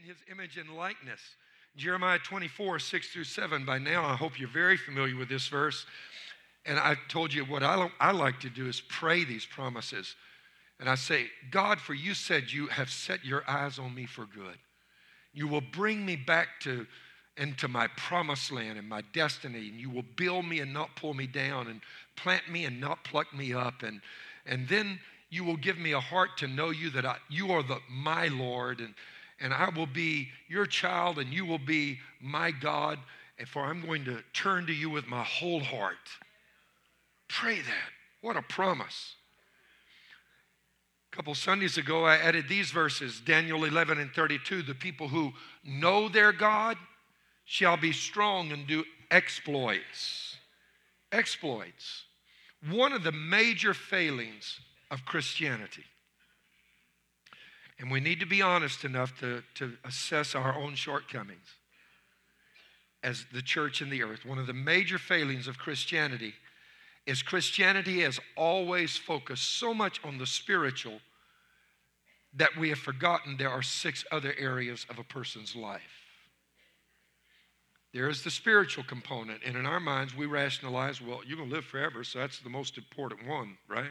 in his image and likeness. Jeremiah 24, 6 through 7. By now, I hope you're very familiar with this verse. And I've told you what I, I like to do is pray these promises. And I say, God, for you said you have set your eyes on me for good. You will bring me back to into my promised land and my destiny, and you will build me and not pull me down, and plant me and not pluck me up, and and then you will give me a heart to know you that I, you are the my Lord, and and I will be your child, and you will be my God, and for I'm going to turn to you with my whole heart. Pray that. What a promise. A couple Sundays ago, I added these verses Daniel 11 and 32. The people who know their God shall be strong and do exploits. Exploits. One of the major failings of Christianity. And we need to be honest enough to, to assess our own shortcomings as the church in the earth. One of the major failings of Christianity is Christianity has always focused so much on the spiritual that we have forgotten there are six other areas of a person's life. There is the spiritual component, and in our minds, we rationalize, well, you're going to live forever, so that's the most important one, right?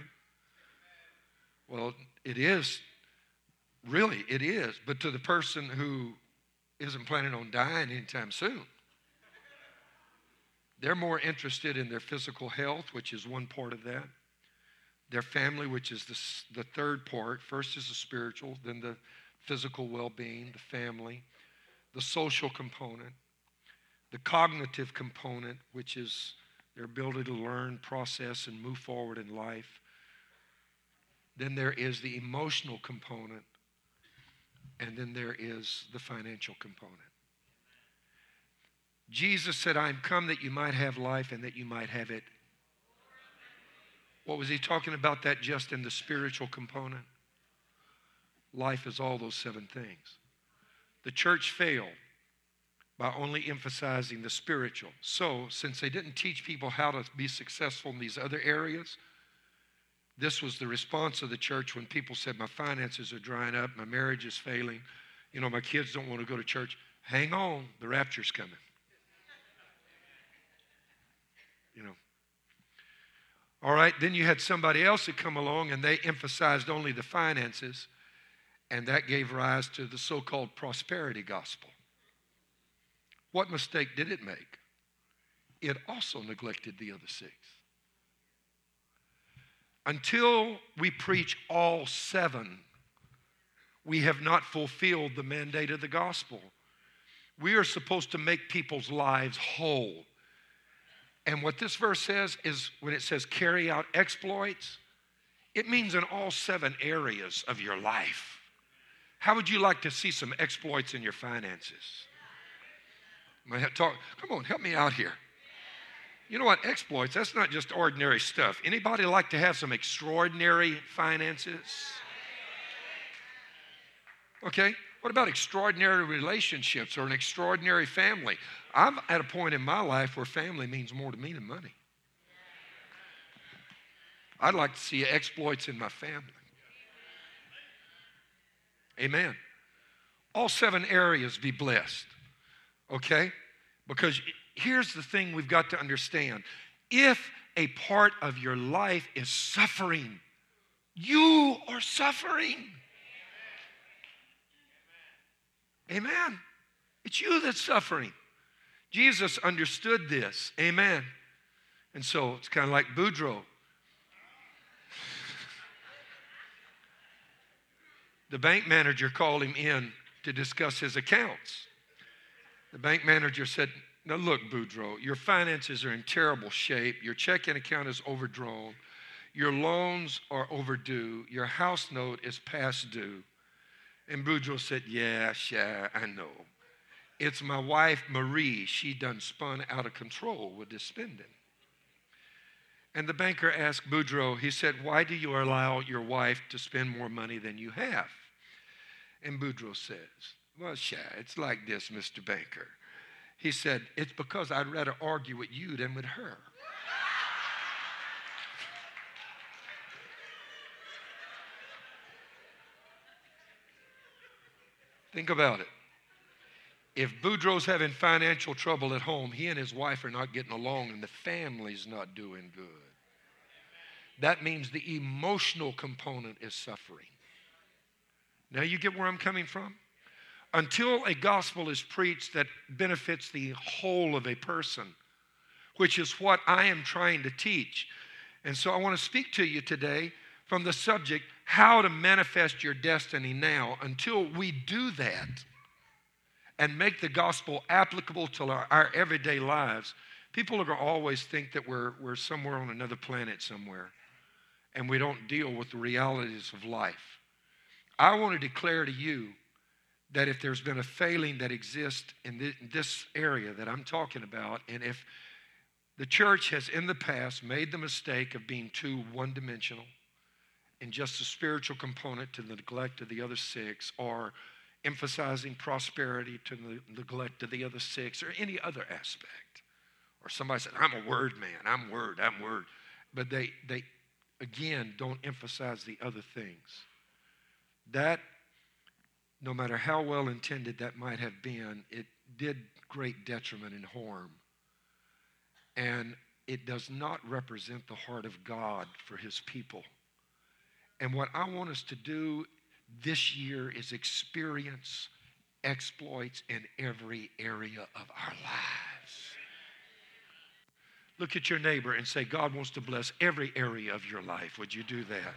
Well, it is. Really, it is. But to the person who isn't planning on dying anytime soon, they're more interested in their physical health, which is one part of that, their family, which is the, the third part. First is the spiritual, then the physical well being, the family, the social component, the cognitive component, which is their ability to learn, process, and move forward in life. Then there is the emotional component, and then there is the financial component. Jesus said, I am come that you might have life and that you might have it. What was he talking about that just in the spiritual component? Life is all those seven things. The church failed by only emphasizing the spiritual. So, since they didn't teach people how to be successful in these other areas, this was the response of the church when people said, My finances are drying up, my marriage is failing, you know, my kids don't want to go to church. Hang on, the rapture's coming. You know. All right, then you had somebody else that come along and they emphasized only the finances, and that gave rise to the so called prosperity gospel. What mistake did it make? It also neglected the other six. Until we preach all seven, we have not fulfilled the mandate of the gospel. We are supposed to make people's lives whole. And what this verse says is when it says carry out exploits, it means in all seven areas of your life. How would you like to see some exploits in your finances? Talk, come on, help me out here. You know what? Exploits, that's not just ordinary stuff. Anybody like to have some extraordinary finances? Okay? What about extraordinary relationships or an extraordinary family? I'm at a point in my life where family means more to me than money. I'd like to see exploits in my family. Amen. All seven areas be blessed. Okay? Because here's the thing we've got to understand if a part of your life is suffering, you are suffering. Amen. It's you that's suffering. Jesus understood this. Amen. And so it's kind of like Boudreaux. the bank manager called him in to discuss his accounts. The bank manager said, Now look, Boudreaux, your finances are in terrible shape. Your checking account is overdrawn. Your loans are overdue. Your house note is past due. And Boudreaux said, Yeah, sure, I know. It's my wife, Marie. She done spun out of control with this spending. And the banker asked Boudreaux, he said, Why do you allow your wife to spend more money than you have? And Boudreaux says, well, sure, it's like this, Mr. Banker. He said, It's because I'd rather argue with you than with her. Think about it. If Boudreaux's having financial trouble at home, he and his wife are not getting along and the family's not doing good. That means the emotional component is suffering. Now, you get where I'm coming from? Until a gospel is preached that benefits the whole of a person, which is what I am trying to teach. And so I want to speak to you today from the subject how to manifest your destiny now. Until we do that and make the gospel applicable to our, our everyday lives, people are going to always think that we're, we're somewhere on another planet somewhere and we don't deal with the realities of life. I want to declare to you that if there's been a failing that exists in this area that I'm talking about, and if the church has in the past made the mistake of being too one dimensional and just a spiritual component to the neglect of the other six, or emphasizing prosperity to the neglect of the other six, or any other aspect. Or somebody said, I'm a word man, I'm word, I'm word. But they, they again, don't emphasize the other things. That, no matter how well intended that might have been, it did great detriment and harm. And it does not represent the heart of God for his people. And what I want us to do this year is experience exploits in every area of our lives. Look at your neighbor and say, God wants to bless every area of your life. Would you do that?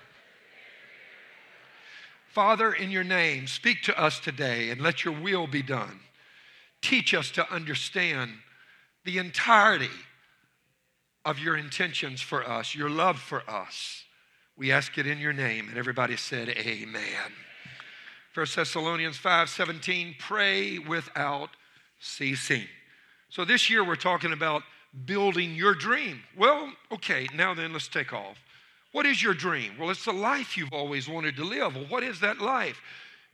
Father, in your name, speak to us today and let your will be done. Teach us to understand the entirety of your intentions for us, your love for us. We ask it in your name. And everybody said, Amen. 1 Thessalonians 5 17, pray without ceasing. So this year we're talking about building your dream. Well, okay, now then let's take off. What is your dream? Well, it's the life you've always wanted to live. Well, what is that life?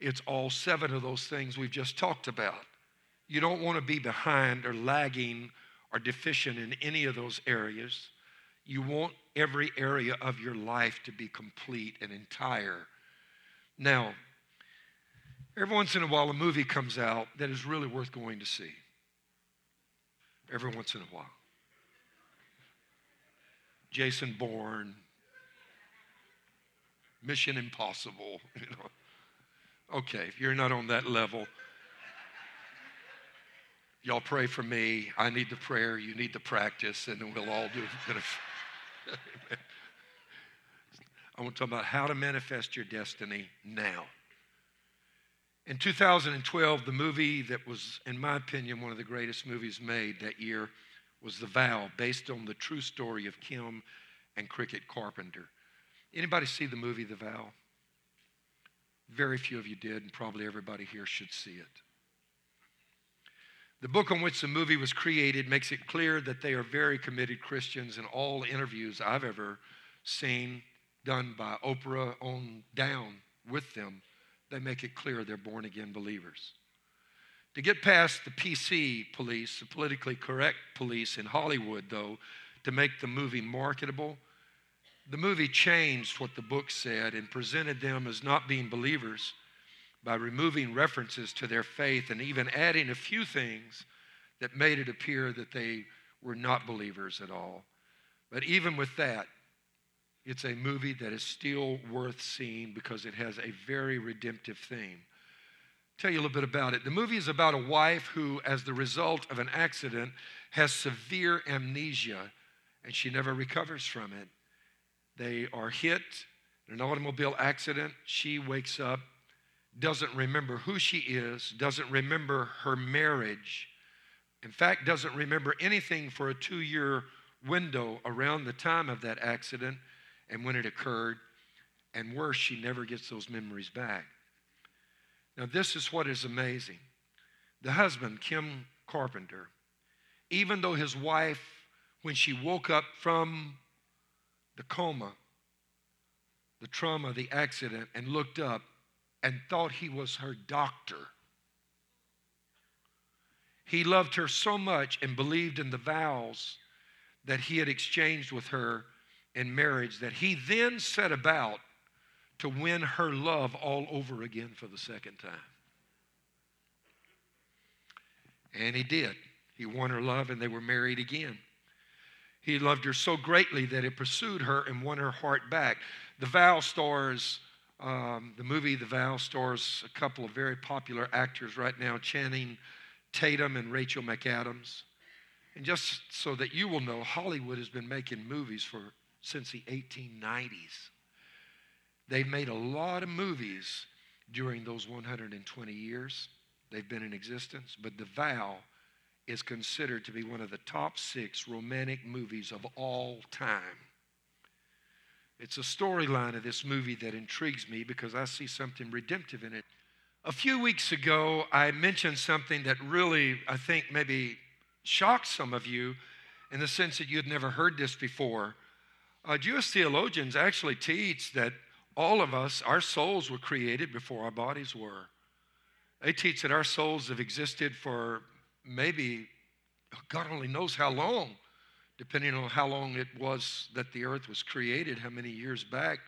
It's all seven of those things we've just talked about. You don't want to be behind or lagging or deficient in any of those areas. You want every area of your life to be complete and entire. Now, every once in a while, a movie comes out that is really worth going to see. Every once in a while. Jason Bourne, Mission Impossible, you know. Okay, if you're not on that level, y'all pray for me. I need the prayer, you need the practice, and we'll all do it. I want to talk about how to manifest your destiny now. In 2012, the movie that was, in my opinion, one of the greatest movies made that year was The Vow, based on the true story of Kim and Krickitt Carpenter. Anybody see the movie The Vow? Very few of you did, and probably everybody here should see it. The book on which the movie was created makes it clear that they are very committed Christians in all interviews I've ever seen done by Oprah on down with them. They make it clear they're born again believers. To get past the PC police, the politically correct police in Hollywood, though, to make the movie marketable, the movie changed what the book said and presented them as not being believers by removing references to their faith and even adding a few things that made it appear that they were not believers at all. But even with that, it's a movie that is still worth seeing because it has a very redemptive theme tell you a little bit about it. The movie is about a wife who, as the result of an accident, has severe amnesia and she never recovers from it. They are hit in an automobile accident. She wakes up, doesn't remember who she is, doesn't remember her marriage, in fact, doesn't remember anything for a two year window around the time of that accident and when it occurred. And worse, she never gets those memories back. Now, this is what is amazing. The husband, Kim Carpenter, even though his wife, when she woke up from the coma, the trauma, the accident, and looked up and thought he was her doctor, he loved her so much and believed in the vows that he had exchanged with her in marriage that he then set about to win her love all over again for the second time. And he did. He won her love, and they were married again. He loved her so greatly that he pursued her and won her heart back. The Vow stars, um, the movie The Vow stars a couple of very popular actors right now, Channing Tatum and Rachel McAdams. And just so that you will know, Hollywood has been making movies for since the 1890s. They've made a lot of movies during those 120 years they've been in existence, but The Vow is considered to be one of the top six romantic movies of all time. It's a storyline of this movie that intrigues me because I see something redemptive in it. A few weeks ago, I mentioned something that really, I think, maybe shocked some of you in the sense that you had never heard this before. Uh, Jewish theologians actually teach that all of us, our souls were created before our bodies were. They teach that our souls have existed for maybe God only knows how long, depending on how long it was that the earth was created, how many years back.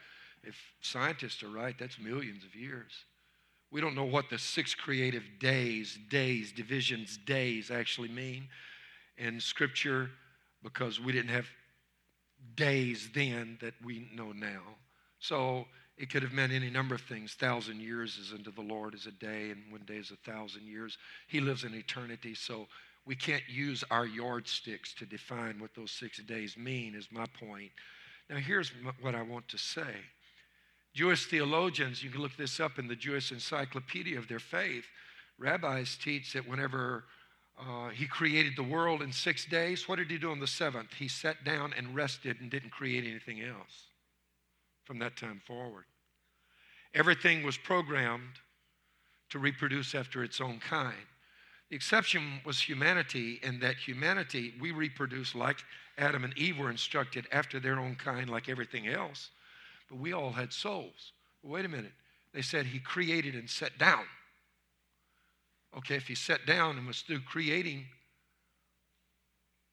If scientists are right, that's millions of years. We don't know what the six creative days, days, divisions, days actually mean in Scripture because we didn't have days then that we know now. So it could have meant any number of things. Thousand years is unto the Lord as a day, and one day is a thousand years. He lives in eternity, so we can't use our yardsticks to define what those six days mean, is my point. Now, here's what I want to say. Jewish theologians, you can look this up in the Jewish Encyclopedia of their faith. Rabbis teach that whenever uh, he created the world in six days, what did he do on the seventh? He sat down and rested and didn't create anything else from that time forward. Everything was programmed to reproduce after its own kind. The exception was humanity, in that humanity, we reproduce like Adam and Eve were instructed after their own kind, like everything else. But we all had souls. wait a minute. They said he created and set down. Okay, if he sat down and was through creating,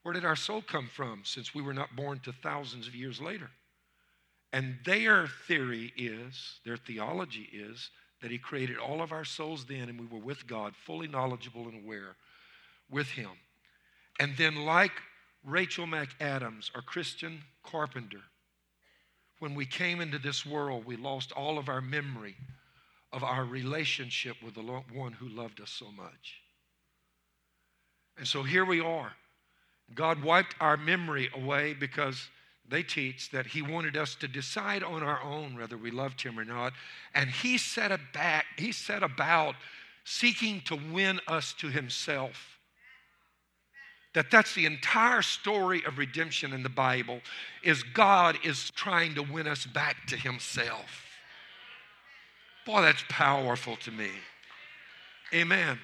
where did our soul come from since we were not born to thousands of years later? And their theory is, their theology is, that He created all of our souls then and we were with God, fully knowledgeable and aware with Him. And then, like Rachel McAdams or Christian Carpenter, when we came into this world, we lost all of our memory of our relationship with the one who loved us so much. And so here we are. God wiped our memory away because they teach that he wanted us to decide on our own whether we loved him or not. And he set, about, he set about seeking to win us to himself. That that's the entire story of redemption in the Bible is God is trying to win us back to himself. Boy, that's powerful to me. Amen.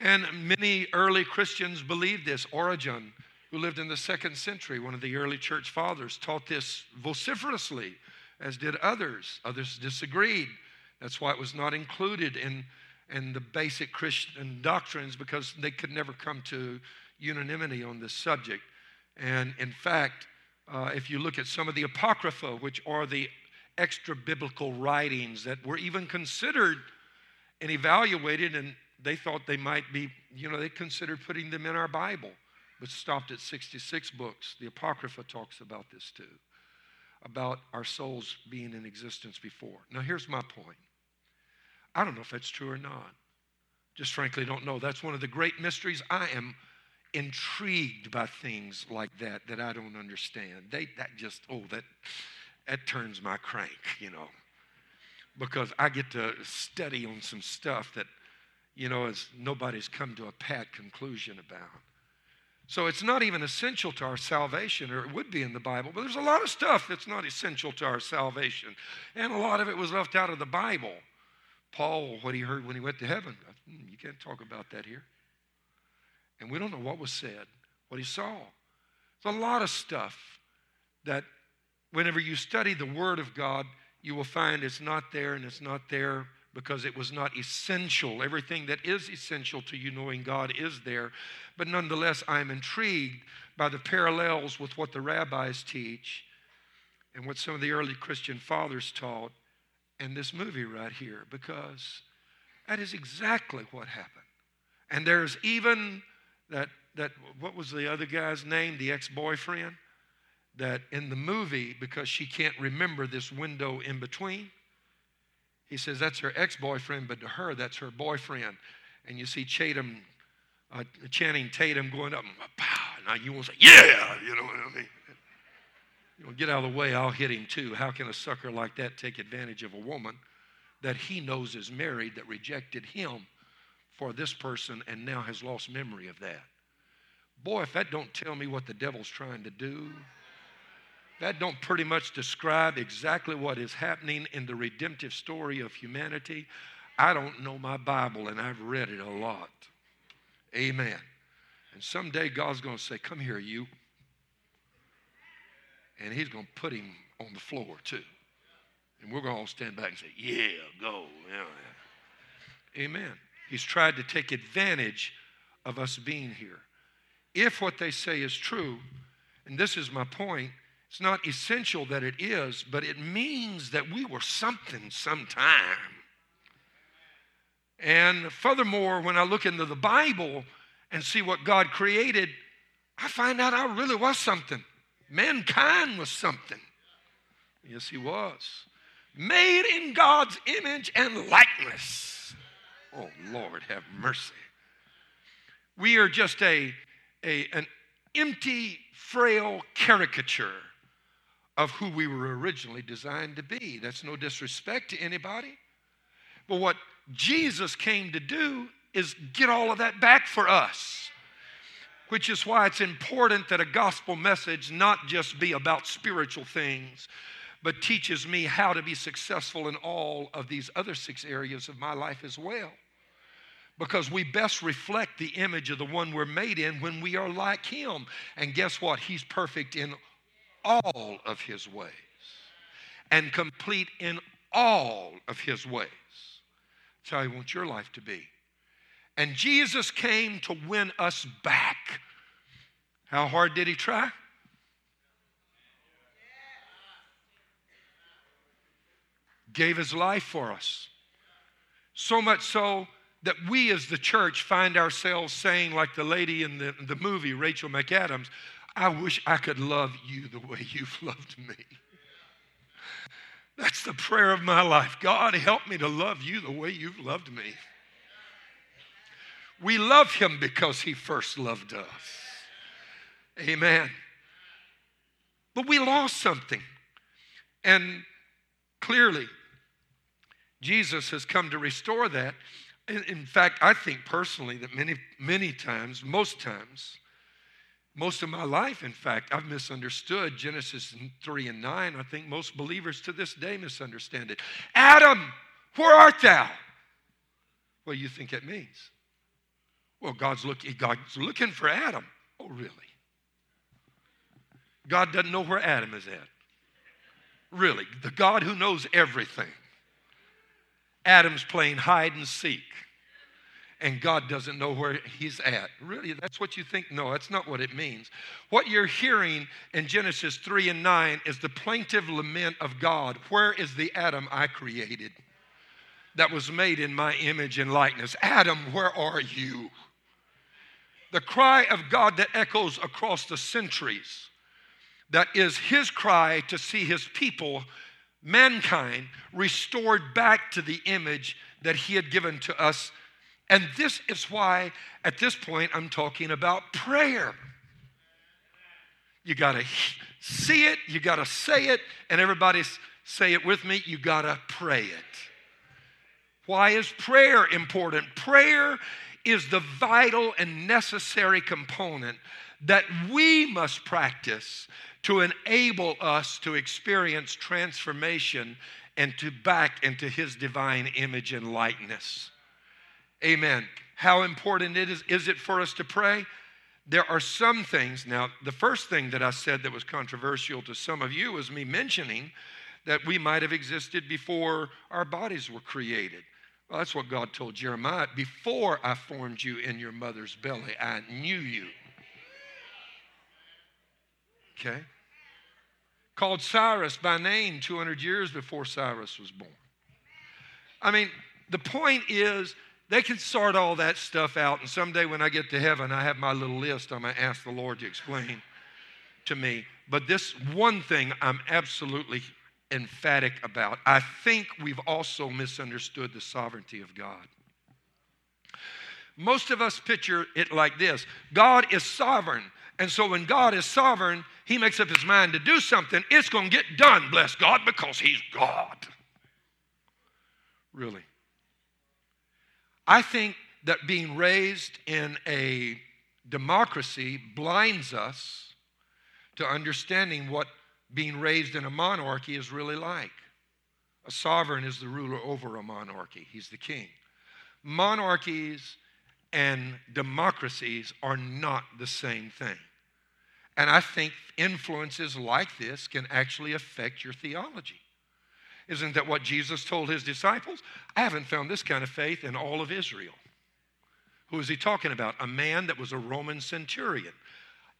And many early Christians believed this. Origen who lived in the second century, one of the early church fathers, taught this vociferously, as did others. Others disagreed. That's why it was not included in, in the basic Christian doctrines because they could never come to unanimity on this subject. And in fact, uh, if you look at some of the Apocrypha, which are the extra biblical writings that were even considered and evaluated, and they thought they might be, you know, they considered putting them in our Bible but stopped at 66 books. The Apocrypha talks about this too, about our souls being in existence before. Now, here's my point I don't know if that's true or not. Just frankly, don't know. That's one of the great mysteries. I am intrigued by things like that that I don't understand. They that just oh that that turns my crank, you know, because I get to study on some stuff that you know as nobody's come to a pat conclusion about. So it's not even essential to our salvation, or it would be in the Bible, but there's a lot of stuff that's not essential to our salvation. And a lot of it was left out of the Bible. Paul, what he heard when he went to heaven, hmm, you can't talk about that here. And we don't know what was said, what he saw. There's a lot of stuff that whenever you study the Word of God, you will find it's not there and it's not there because it was not essential. Everything that is essential to you knowing God is there. But nonetheless, I'm intrigued by the parallels with what the rabbis teach and what some of the early Christian fathers taught and this movie right here because that is exactly what happened. And there's even that, that what was the other guy's name, the ex boyfriend? That in the movie, because she can't remember this window in between, he says that's her ex boyfriend, but to her, that's her boyfriend. And you see Chatham, uh, Channing Tatum going up, pow, now you want to say, yeah, you know what I mean? You know, get out of the way, I'll hit him too. How can a sucker like that take advantage of a woman that he knows is married that rejected him for this person and now has lost memory of that? Boy, if that don't tell me what the devil's trying to do, that don't pretty much describe exactly what is happening in the redemptive story of humanity. I don't know my Bible and I've read it a lot. Amen. And someday God's going to say, Come here, you. And He's going to put him on the floor, too. And we're going to all stand back and say, Yeah, go. Yeah. Amen. He's tried to take advantage of us being here. If what they say is true, and this is my point, it's not essential that it is, but it means that we were something sometime. And furthermore, when I look into the Bible and see what God created, I find out I really was something. Mankind was something. Yes, he was. Made in God's image and likeness. Oh, Lord, have mercy. We are just a, a, an empty, frail caricature of who we were originally designed to be. That's no disrespect to anybody. But what Jesus came to do is get all of that back for us. Which is why it's important that a gospel message not just be about spiritual things, but teaches me how to be successful in all of these other six areas of my life as well. Because we best reflect the image of the one we're made in when we are like him. And guess what? He's perfect in all of his ways and complete in all of his ways. That's how he wants your life to be. And Jesus came to win us back. How hard did he try? Gave his life for us. So much so that we as the church find ourselves saying, like the lady in the, the movie, Rachel McAdams, I wish I could love you the way you've loved me. That's the prayer of my life. God, help me to love you the way you've loved me. We love him because he first loved us. Amen. But we lost something. And clearly, Jesus has come to restore that. In fact, I think personally that many, many times, most times, most of my life, in fact, I've misunderstood Genesis 3 and 9. I think most believers to this day misunderstand it. Adam, where art thou? What do you think it means? Well, God's, look, God's looking for Adam. Oh, really? God doesn't know where Adam is at. Really, the God who knows everything. Adam's playing hide and seek and God doesn't know where he's at. Really, that's what you think? No, that's not what it means. What you're hearing in Genesis 3 and 9 is the plaintive lament of God. Where is the Adam I created that was made in my image and likeness? Adam, where are you? The cry of God that echoes across the centuries, that is his cry to see his people, mankind, restored back to the image that he had given to us and this is why, at this point, I'm talking about prayer. You got to see it, you got to say it, and everybody say it with me you got to pray it. Why is prayer important? Prayer is the vital and necessary component that we must practice to enable us to experience transformation and to back into his divine image and likeness. Amen. How important it is, is it for us to pray? There are some things. Now, the first thing that I said that was controversial to some of you was me mentioning that we might have existed before our bodies were created. Well, that's what God told Jeremiah. Before I formed you in your mother's belly, I knew you. Okay? Called Cyrus by name 200 years before Cyrus was born. I mean, the point is They can sort all that stuff out, and someday when I get to heaven, I have my little list. I'm going to ask the Lord to explain to me. But this one thing I'm absolutely emphatic about. I think we've also misunderstood the sovereignty of God. Most of us picture it like this God is sovereign. And so when God is sovereign, he makes up his mind to do something. It's going to get done, bless God, because he's God. Really. I think that being raised in a democracy blinds us to understanding what being raised in a monarchy is really like. A sovereign is the ruler over a monarchy, he's the king. Monarchies and democracies are not the same thing. And I think influences like this can actually affect your theology. Isn't that what Jesus told his disciples? I haven't found this kind of faith in all of Israel. Who is he talking about? A man that was a Roman centurion.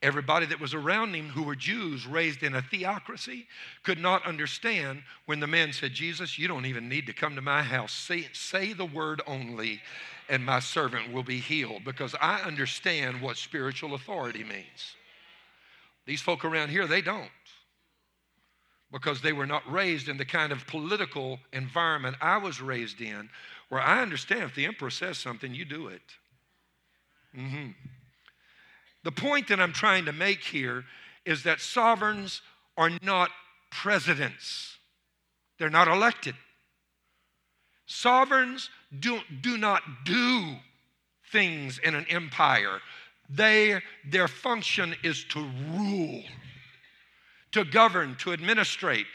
Everybody that was around him who were Jews raised in a theocracy could not understand when the man said, Jesus, you don't even need to come to my house. Say, say the word only, and my servant will be healed because I understand what spiritual authority means. These folk around here, they don't because they were not raised in the kind of political environment I was raised in, where I understand if the emperor says something, you do it. Mm-hmm. The point that I'm trying to make here is that sovereigns are not presidents, they're not elected. Sovereigns do, do not do things in an empire. They, their function is to rule, to govern, to administrate,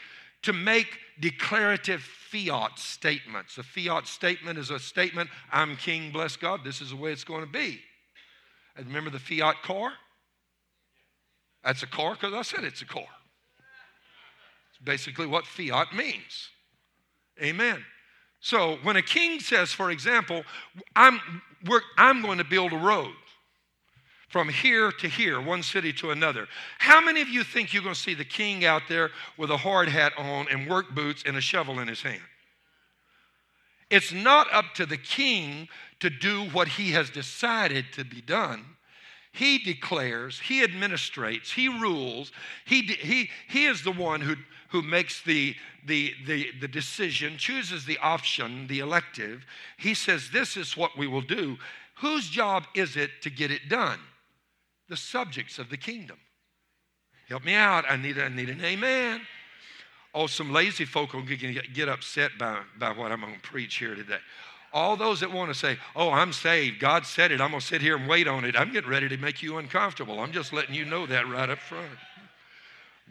to make declarative fiat statements. A fiat statement is a statement I'm king, bless God, this is the way it's going to be. And remember the Fiat car? That's a car because I said it's a car. It's basically what Fiat means. Amen. So when a king says, for example, I'm, I'm going to build a road from here to here, one city to another. How many of you think you're going to see the king out there with a hard hat on and work boots and a shovel in his hand? It's not up to the king to do what he has decided to be done. He declares, he administrates, he rules, he, he, he is the one who, who makes the, the, the, the decision, chooses the option, the elective. He says, This is what we will do. Whose job is it to get it done? The subjects of the kingdom. Help me out. I need, I need an amen. Oh, some lazy folk will get, get upset by, by what I'm going to preach here today. All those that want to say, Oh, I'm saved, God said it, I'm going to sit here and wait on it, I'm getting ready to make you uncomfortable. I'm just letting you know that right up front.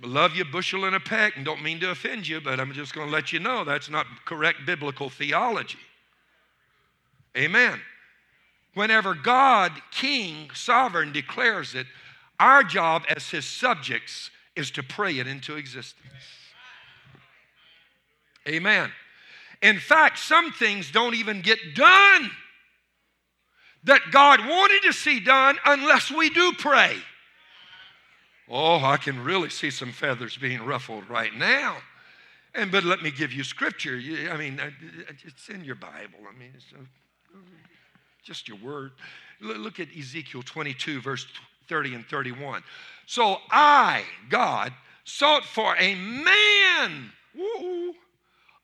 Love you bushel and a peck and don't mean to offend you, but I'm just going to let you know that's not correct biblical theology. Amen. Whenever God, King, Sovereign, declares it, our job as His subjects is to pray it into existence. Amen. In fact, some things don't even get done that God wanted to see done unless we do pray. Oh, I can really see some feathers being ruffled right now. And but let me give you scripture. I mean, it's in your Bible. I mean, just your word. Look at Ezekiel 22, verse 30 and 31. So I, God, sought for a man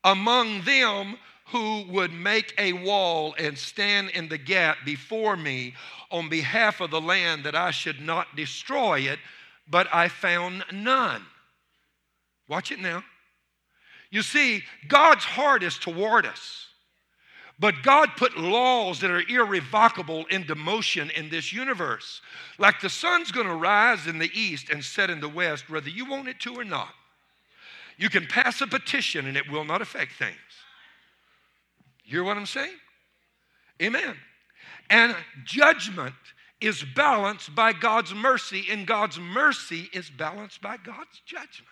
among them who would make a wall and stand in the gap before me on behalf of the land that I should not destroy it, but I found none. Watch it now. You see, God's heart is toward us. But God put laws that are irrevocable into motion in this universe. Like the sun's going to rise in the east and set in the west, whether you want it to or not. You can pass a petition and it will not affect things. You hear what I'm saying? Amen. And judgment is balanced by God's mercy, and God's mercy is balanced by God's judgment.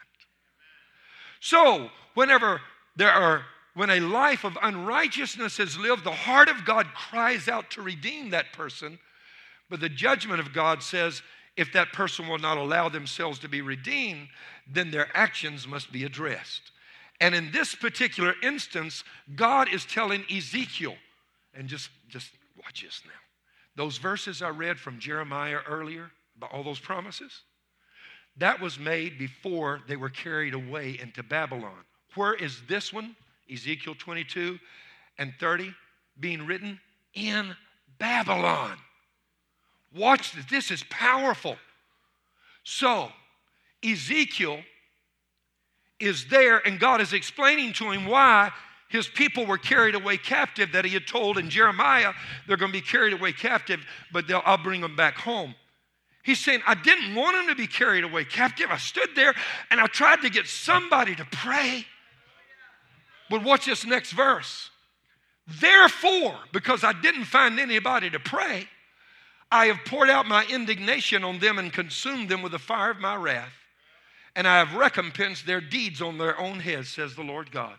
So, whenever there are when a life of unrighteousness is lived, the heart of God cries out to redeem that person, but the judgment of God says, if that person will not allow themselves to be redeemed, then their actions must be addressed. And in this particular instance, God is telling Ezekiel, and just, just Watch this now. Those verses I read from Jeremiah earlier, about all those promises, that was made before they were carried away into Babylon. Where is this one, Ezekiel 22 and 30, being written? In Babylon. Watch this. This is powerful. So, Ezekiel is there, and God is explaining to him why his people were carried away captive, that he had told in Jeremiah, they're going to be carried away captive, but I'll bring them back home. He's saying, I didn't want them to be carried away captive. I stood there and I tried to get somebody to pray. But watch this next verse. Therefore, because I didn't find anybody to pray, I have poured out my indignation on them and consumed them with the fire of my wrath. And I have recompensed their deeds on their own heads, says the Lord God.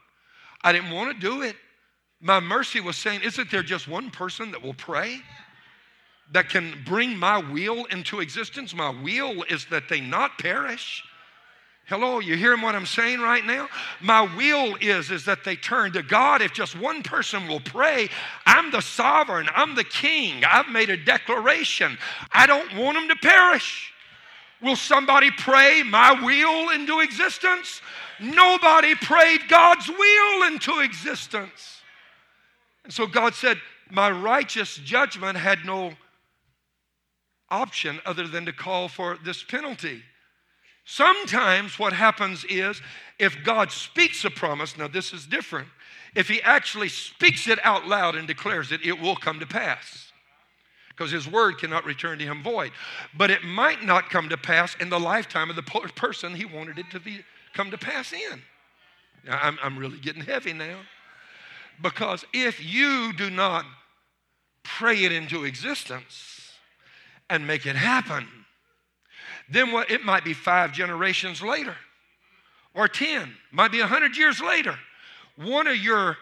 I didn't want to do it. My mercy was saying, Isn't there just one person that will pray? That can bring my will into existence? My will is that they not perish. Hello, you hearing what I'm saying right now? My will is is that they turn to God. If just one person will pray, I'm the sovereign, I'm the king. I've made a declaration. I don't want them to perish. Will somebody pray my will into existence? Nobody prayed God's will into existence. And so God said, My righteous judgment had no option other than to call for this penalty. Sometimes what happens is if God speaks a promise, now this is different, if He actually speaks it out loud and declares it, it will come to pass. Because His word cannot return to Him void. But it might not come to pass in the lifetime of the person He wanted it to be, come to pass in. I'm, I'm really getting heavy now. Because if you do not pray it into existence and make it happen, then what, it might be five generations later or 10, might be a 100 years later. One of your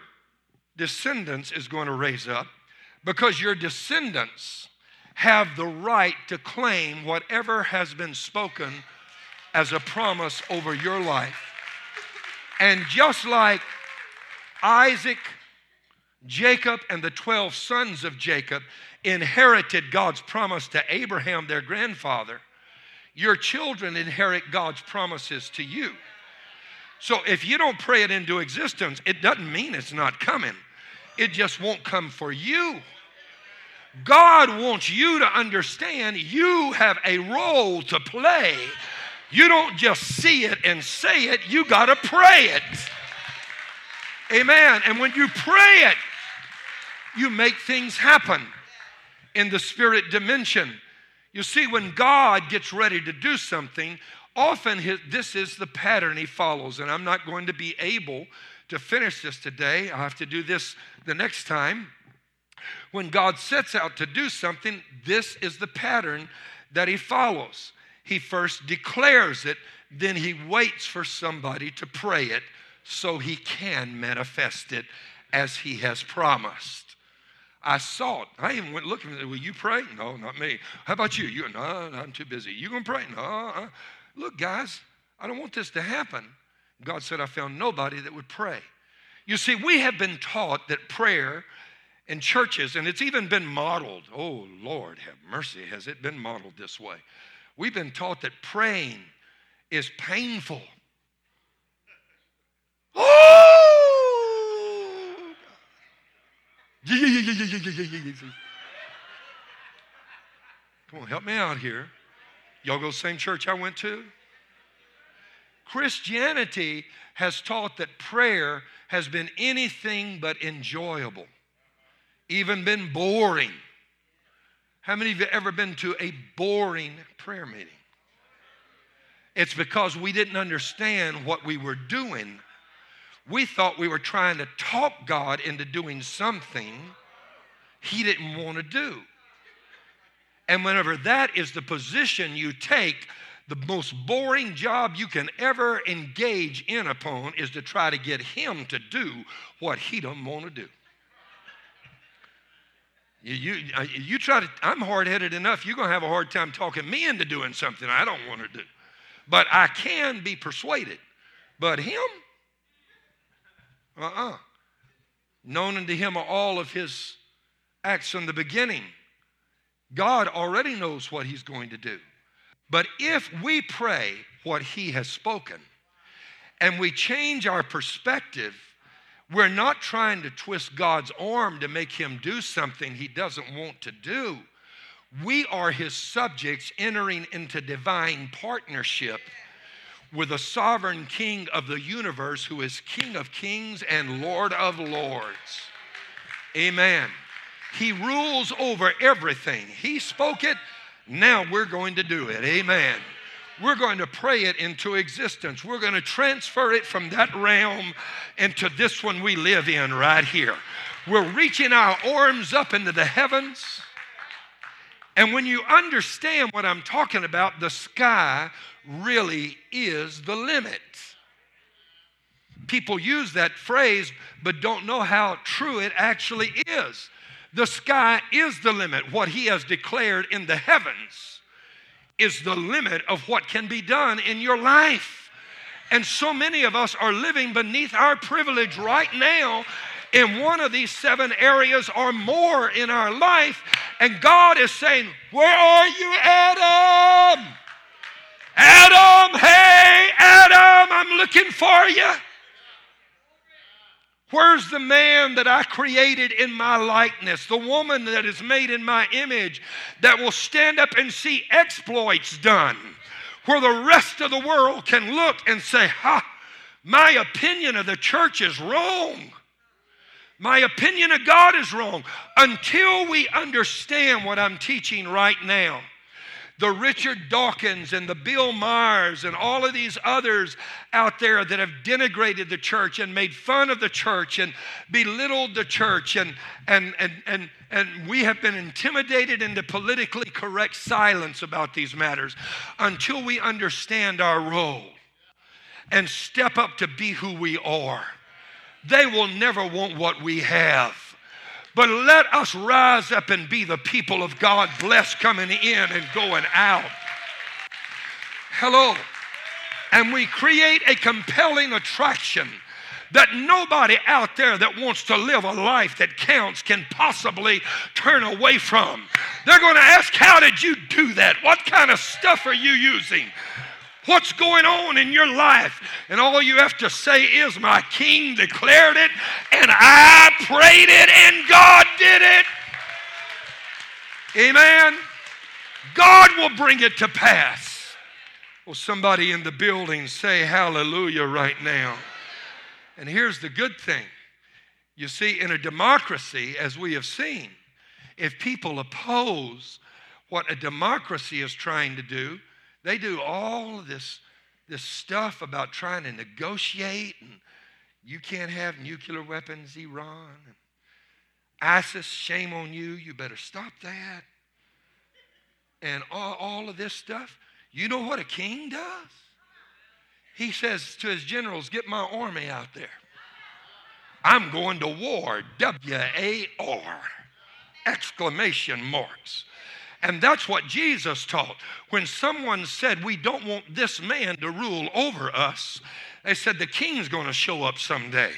descendants is going to raise up because your descendants have the right to claim whatever has been spoken as a promise over your life. And just like Isaac, Jacob, and the 12 sons of Jacob inherited God's promise to Abraham, their grandfather, your children inherit God's promises to you. So if you don't pray it into existence, it doesn't mean it's not coming. It just won't come for you. God wants you to understand you have a role to play. You don't just see it and say it, you got to pray it. Amen. And when you pray it, you make things happen in the spirit dimension. You see, when God gets ready to do something, often his, this is the pattern he follows. And I'm not going to be able to finish this today. i have to do this the next time. When God sets out to do something, this is the pattern that he follows. He first declares it, then he waits for somebody to pray it so he can manifest it as he has promised. I it. I even went looking. Will you pray? No, not me. How about you? You? No, I'm too busy. You gonna pray? No. Uh, look, guys, I don't want this to happen. God said, I found nobody that would pray. You see, we have been taught that prayer in churches, and it's even been modeled. Oh, Lord, have mercy. Has it been modeled this way? We've been taught that praying is painful. Yeah, yeah, yeah, yeah, yeah, yeah, yeah, yeah. Come on, help me out here. Y'all go same church I went to? Christianity has taught that prayer has been anything but enjoyable, even been boring. How many of you ever been to a boring prayer meeting? It's because we didn't understand what we were doing we thought we were trying to talk God into doing something he didn't want to do. And whenever that is the position you take, the most boring job you can ever engage in upon is to try to get him to do what he don't want to do. You, you, uh, you try to, I'm hard headed enough, you're going to have a hard time talking me into doing something I don't want to do. But I can be persuaded. But him, uh uh-uh. uh. Known unto him are all of his acts from the beginning. God already knows what He's going to do. But if we pray what He has spoken and we change our perspective, we're not trying to twist God's arm to make Him do something He doesn't want to do. We are His subjects entering into divine partnership with the sovereign King of the universe who is King of kings and Lord of lords. Amen. He rules over everything. He spoke it, now we're going to do it. Amen. We're going to pray it into existence. We're going to transfer it from that realm into this one we live in right here. We're reaching our arms up into the heavens. And when you understand what I'm talking about, the sky really is the limit. People use that phrase, but don't know how true it actually is. The sky is the limit. What He has declared in the heavens is the limit of what can be done in your life. And so many of us are living beneath our privilege right now in one of these seven areas or more in our life. And God is saying, Where are you, Adam? Adam, hey, Adam, I'm looking for you. Where's the man that I created in my likeness? The woman that is made in my image that will stand up and see exploits done, where the rest of the world can look and say, Ha, my opinion of the church is wrong. My opinion of God is wrong. Until we understand what I'm teaching right now, the Richard Dawkins and the Bill Mahers and all of these others out there that have denigrated the church and made fun of the church and belittled the church and and and and and we have been intimidated into politically correct silence about these matters until we understand our role and step up to be who we are. They will never want what we have. But let us rise up and be the people of God, blessed coming in and going out. Hello. And we create a compelling attraction that nobody out there that wants to live a life that counts can possibly turn away from. They're going to ask, How did you do that? What kind of stuff are you using? What's going on in your life? And all you have to say is, My king declared it, and I prayed it, and God did it. Amen. God will bring it to pass. Well, somebody in the building say hallelujah right now. And here's the good thing you see, in a democracy, as we have seen, if people oppose what a democracy is trying to do, they do all of this, this stuff about trying to negotiate and you can't have nuclear weapons, Iran. ISIS, shame on you, you better stop that. And all, all of this stuff. You know what a king does? He says to his generals, Get my army out there. I'm going to war. W A R. Exclamation marks. And that's what Jesus taught. When someone said, We don't want this man to rule over us, they said, The king's going to show up someday.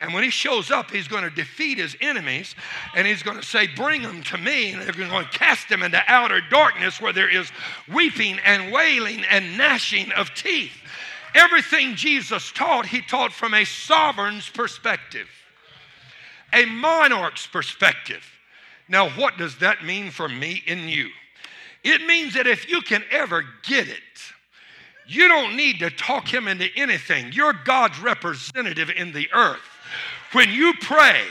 And when he shows up, he's going to defeat his enemies and he's going to say, Bring them to me. And they're going to cast them into outer darkness where there is weeping and wailing and gnashing of teeth. Everything Jesus taught, he taught from a sovereign's perspective, a monarch's perspective. Now, what does that mean for me and you? It means that if you can ever get it, you don't need to talk him into anything. You're God's representative in the earth. When you pray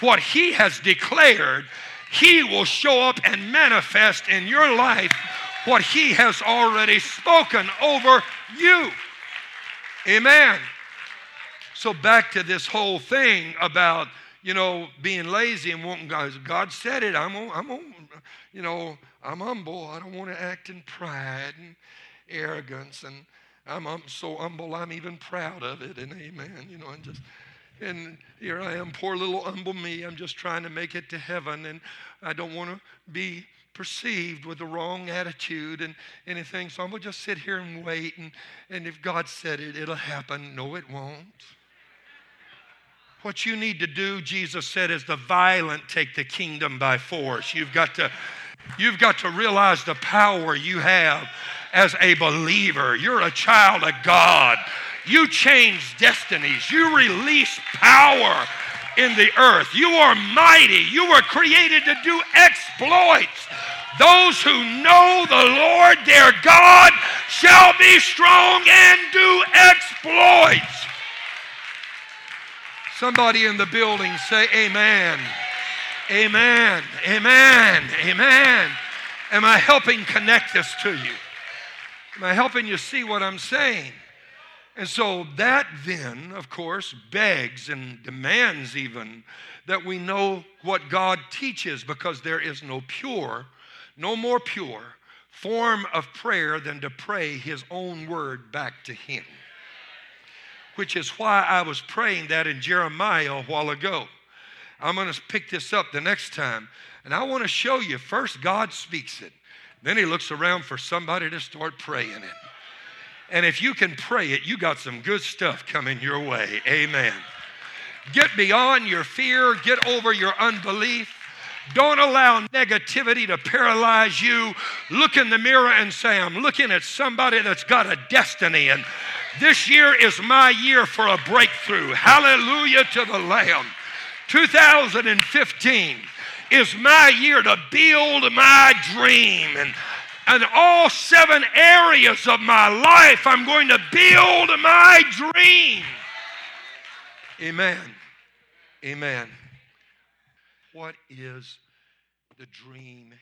what he has declared, he will show up and manifest in your life what he has already spoken over you. Amen. So, back to this whole thing about you know, being lazy and wanting God. God said it. I'm, on, I'm, on, you know, I'm humble. I don't want to act in pride and arrogance, and I'm, I'm so humble. I'm even proud of it. And amen. You know, and just. And here I am, poor little humble me. I'm just trying to make it to heaven, and I don't want to be perceived with the wrong attitude and anything. So I'm to just sit here and wait. And, and if God said it, it'll happen. No, it won't. What you need to do, Jesus said, is the violent take the kingdom by force. You've got to, you've got to realize the power you have as a believer. You're a child of God. You change destinies. You release power in the earth. You are mighty. You were created to do exploits. Those who know the Lord their God shall be strong and do exploits. Somebody in the building say, Amen. Amen. Amen. Amen. Am I helping connect this to you? Am I helping you see what I'm saying? And so that then, of course, begs and demands even that we know what God teaches because there is no pure, no more pure form of prayer than to pray His own word back to Him. Which is why I was praying that in Jeremiah a while ago. I'm going to pick this up the next time. And I want to show you first, God speaks it. Then He looks around for somebody to start praying it. And if you can pray it, you got some good stuff coming your way. Amen. Get beyond your fear, get over your unbelief. Don't allow negativity to paralyze you. Look in the mirror and say, I'm looking at somebody that's got a destiny, and this year is my year for a breakthrough. Hallelujah to the Lamb. 2015 is my year to build my dream. And in all seven areas of my life, I'm going to build my dream. Amen. Amen. What is the dream